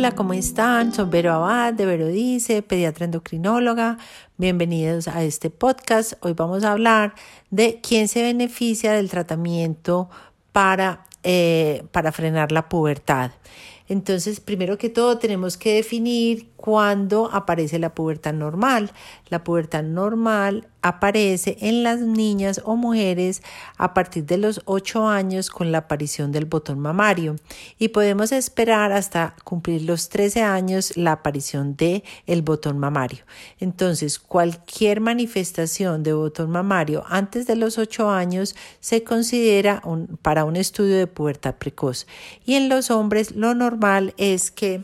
Hola, ¿cómo están? Soy Vero Abad de Vero Dice, pediatra endocrinóloga. Bienvenidos a este podcast. Hoy vamos a hablar de quién se beneficia del tratamiento para, eh, para frenar la pubertad. Entonces, primero que todo, tenemos que definir cuándo aparece la pubertad normal. La pubertad normal aparece en las niñas o mujeres a partir de los 8 años con la aparición del botón mamario y podemos esperar hasta cumplir los 13 años la aparición de el botón mamario. Entonces, cualquier manifestación de botón mamario antes de los 8 años se considera para un estudio de pubertad precoz. Y en los hombres lo normal es que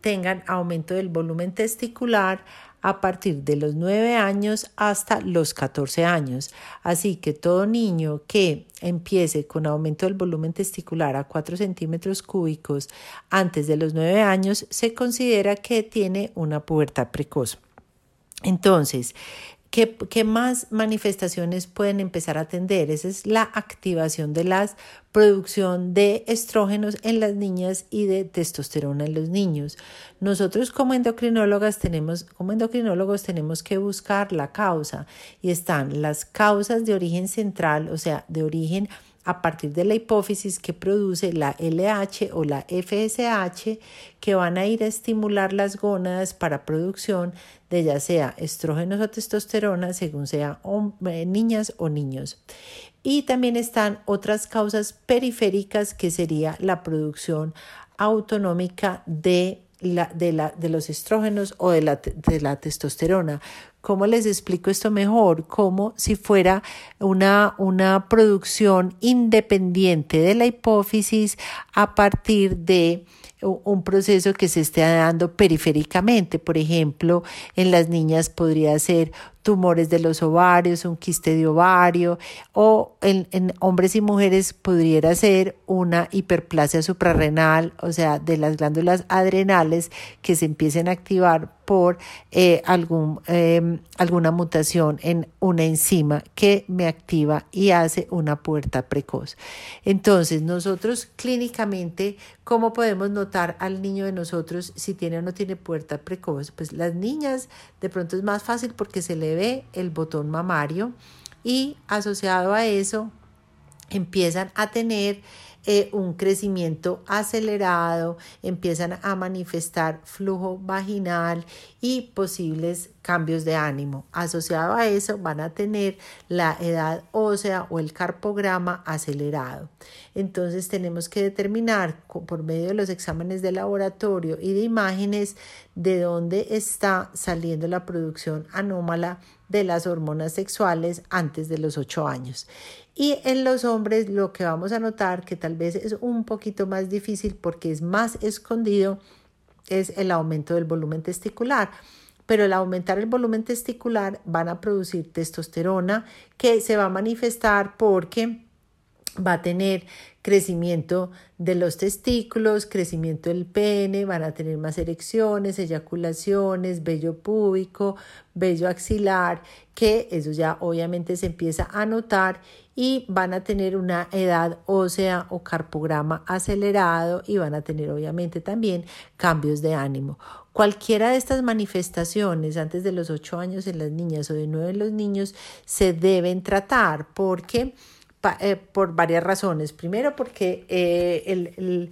tengan aumento del volumen testicular a partir de los 9 años hasta los 14 años. Así que todo niño que empiece con aumento del volumen testicular a 4 centímetros cúbicos antes de los 9 años se considera que tiene una pubertad precoz. Entonces, ¿Qué, más manifestaciones pueden empezar a atender? Esa es la activación de la producción de estrógenos en las niñas y de testosterona en los niños. Nosotros como endocrinólogas tenemos, como endocrinólogos tenemos que buscar la causa y están las causas de origen central, o sea, de origen a partir de la hipófisis que produce la LH o la FSH que van a ir a estimular las gónadas para producción de ya sea estrógenos o testosterona según sea eh, niñas o niños. Y también están otras causas periféricas que sería la producción autonómica de la, de, la, de los estrógenos o de la, de la testosterona. ¿Cómo les explico esto mejor? Como si fuera una, una producción independiente de la hipófisis a partir de un proceso que se esté dando periféricamente. Por ejemplo, en las niñas podría ser tumores de los ovarios, un quiste de ovario, o en, hombres y mujeres podría ser una hiperplasia suprarrenal, o sea, de las glándulas adrenales que se empiecen a activar por eh, algún, em, alguna mutación en una enzima que me activa y hace una puerta precoz. Entonces, nosotros clínicamente, ¿cómo podemos notar al niño de nosotros si tiene o no tiene puerta precoz? Pues las niñas de pronto es más fácil porque se le ve el botón mamario y asociado a eso empiezan a tener eh, un crecimiento acelerado, empiezan a manifestar flujo vaginal y posibles cambios de ánimo. Asociado a eso van a tener la edad ósea o el carpograma acelerado. Entonces tenemos que determinar por medio de los exámenes de laboratorio y de imágenes de dónde está saliendo la producción anómala de las hormonas sexuales antes de los 8 años. Y en los hombres lo que vamos a notar que tal vez es un poquito más difícil porque es más escondido es el aumento del volumen testicular. Pero al aumentar el volumen testicular van a producir testosterona que se va a manifestar porque va a tener crecimiento de los testículos, crecimiento del pene, van a tener más erecciones, eyaculaciones, vello púbico, vello axilar, que eso ya obviamente se empieza a notar y van a tener una edad ósea o carpograma acelerado y van a tener obviamente también cambios de ánimo. Cualquiera de estas manifestaciones antes de los 8 años en las niñas o de 9 en los niños se deben tratar porque eh, por varias razones. Primero porque eh,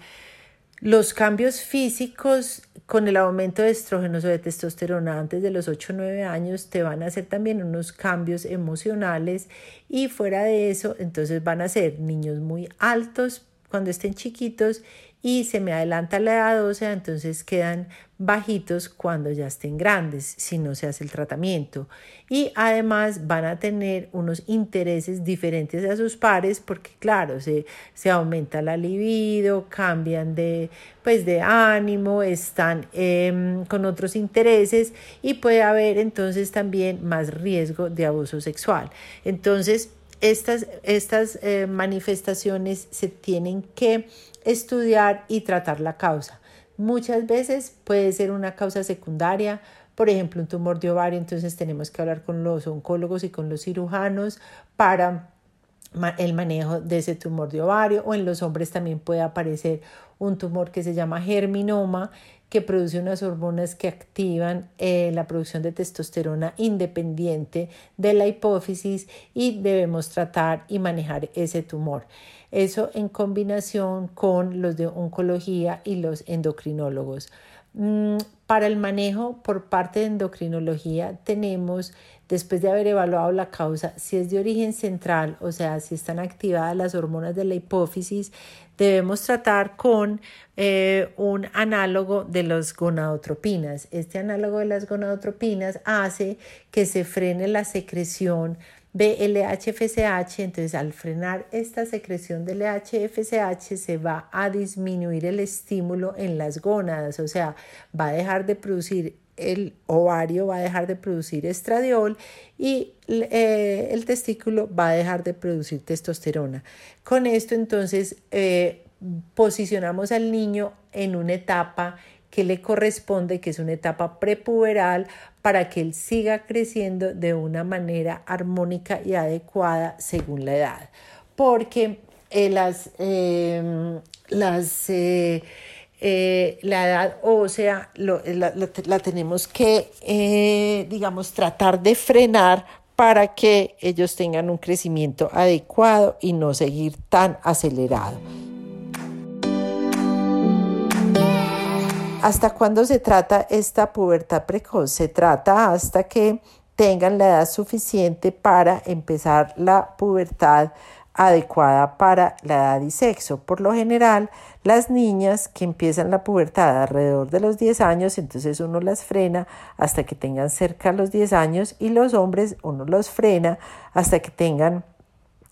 los cambios físicos con el aumento de estrógenos o de testosterona antes de los 8 o 9 años te van a hacer también unos cambios emocionales y fuera de eso entonces van a ser niños muy altos cuando estén chiquitos y se me adelanta la edad ósea, entonces quedan bajitos cuando ya estén grandes, si no se hace el tratamiento. Y además van a tener unos intereses diferentes a sus pares porque claro, se, se aumenta la libido, cambian de, pues, de ánimo, están em, con otros intereses y puede haber entonces también más riesgo de abuso sexual. Entonces, estas, estas eh, manifestaciones se tienen que estudiar y tratar la causa. Muchas veces puede ser una causa secundaria, por ejemplo, un tumor de ovario, entonces tenemos que hablar con los oncólogos y con los cirujanos para el manejo de ese tumor de ovario o en los hombres también puede aparecer un tumor que se llama germinoma que produce unas hormonas que activan eh, la producción de testosterona independiente de la hipófisis y debemos tratar y manejar ese tumor. Eso en combinación con los de oncología y los endocrinólogos. Para el manejo por parte de endocrinología tenemos, después de haber evaluado la causa, si es de origen central, o sea, si están activadas las hormonas de la hipófisis, debemos tratar con eh, un análogo de las gonadotropinas. Este análogo de las gonadotropinas hace que se frene la secreción de LHFSH, entonces al frenar esta secreción de LHFSH se va a disminuir el estímulo en las gónadas, o sea, va a dejar de producir el ovario va a dejar de producir estradiol y eh, el testículo va a dejar de producir testosterona. Con esto entonces eh, posicionamos al niño en una etapa que le corresponde, que es una etapa prepuberal, para que él siga creciendo de una manera armónica y adecuada según la edad. Porque eh, las, las eh, eh, la edad ósea la, la, tenemos que, digamos, tratar de frenar para que ellos tengan un crecimiento adecuado y no seguir tan acelerado. ¿Hasta cuándo se trata esta pubertad precoz? Se trata hasta que tengan la edad suficiente para empezar la pubertad adecuada para la edad y sexo. Por lo general, las niñas que empiezan la pubertad alrededor de los 10 años, entonces uno las frena hasta que tengan cerca los 10 años y los hombres uno los frena hasta que tengan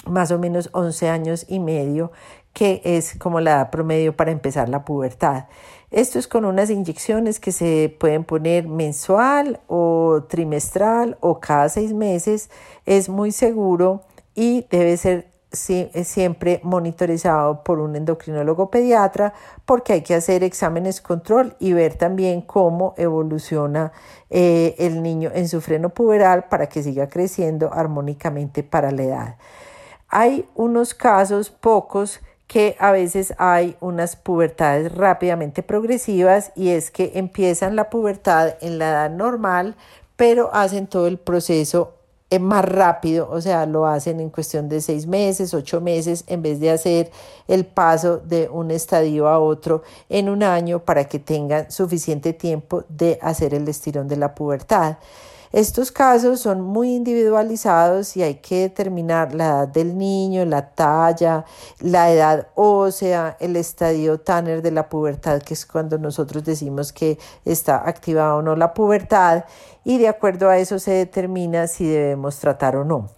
más o menos 11 años y medio, que es como la edad promedio para empezar la pubertad. Esto es con unas inyecciones que se pueden poner mensual o trimestral o cada seis meses. Es muy seguro y debe ser siempre monitorizado por un endocrinólogo pediatra porque hay que hacer exámenes control y ver también cómo evoluciona eh, el niño en su freno puberal para que siga creciendo armónicamente para la edad. Hay unos casos, pocos, que a veces hay unas pubertades rápidamente progresivas y es que empiezan la pubertad en la edad normal, pero hacen todo el proceso más rápido, o sea, lo hacen en cuestión de seis meses, ocho meses, en vez de hacer el paso de un estadio a otro en un año para que tengan suficiente tiempo de hacer el estirón de la pubertad. Estos casos son muy individualizados y hay que determinar la edad del niño, la talla, la edad ósea, el estadio Tanner de la pubertad, que es cuando nosotros decimos que está activada o no la pubertad, y de acuerdo a eso se determina si debemos tratar o no.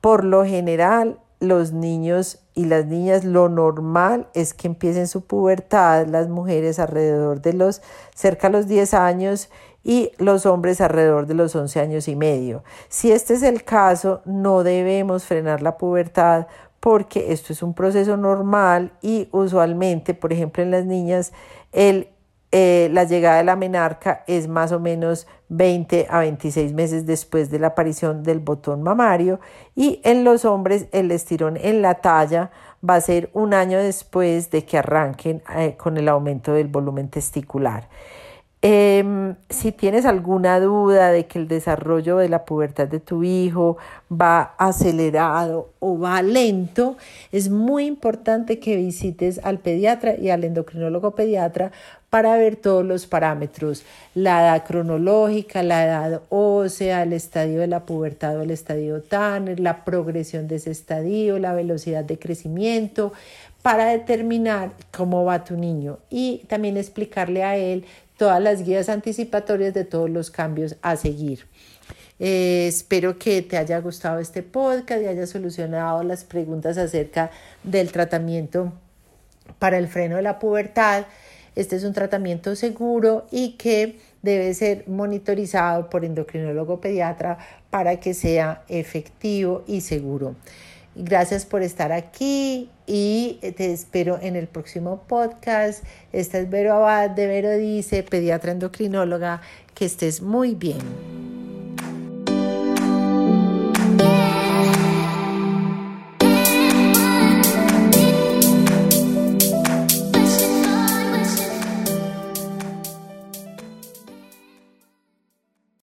Por lo general, los niños y las niñas lo normal es que empiecen su pubertad las mujeres alrededor de los cerca de los 10 años y los hombres alrededor de los 11 años y medio. Si este es el caso, no debemos frenar la pubertad porque esto es un proceso normal y usualmente, por ejemplo, en las niñas, el, eh, la llegada de la menarca es más o menos 20 a 26 meses después de la aparición del botón mamario y en los hombres el estirón en la talla va a ser un año después de que arranquen eh, con el aumento del volumen testicular. Em, si tienes alguna duda de que el desarrollo de la pubertad de tu hijo va acelerado o va lento, es muy importante que visites al pediatra y al endocrinólogo pediatra para ver todos los parámetros, la edad cronológica, la edad ósea, el estadio de la pubertad o el estadio Tanner, la progresión de ese estadio, la velocidad de crecimiento, para determinar cómo va tu niño y también explicarle a él todas las guías anticipatorias de todos los cambios a seguir. Eh, espero que te haya gustado este podcast y haya solucionado las preguntas acerca del tratamiento para el freno de la pubertad. Este es un tratamiento seguro y que debe ser monitorizado por endocrinólogo pediatra para que sea efectivo y seguro. Gracias por estar aquí y te espero en el próximo podcast. Esta es Vero Abad de Vero Dice, pediatra endocrinóloga. Que estés muy bien.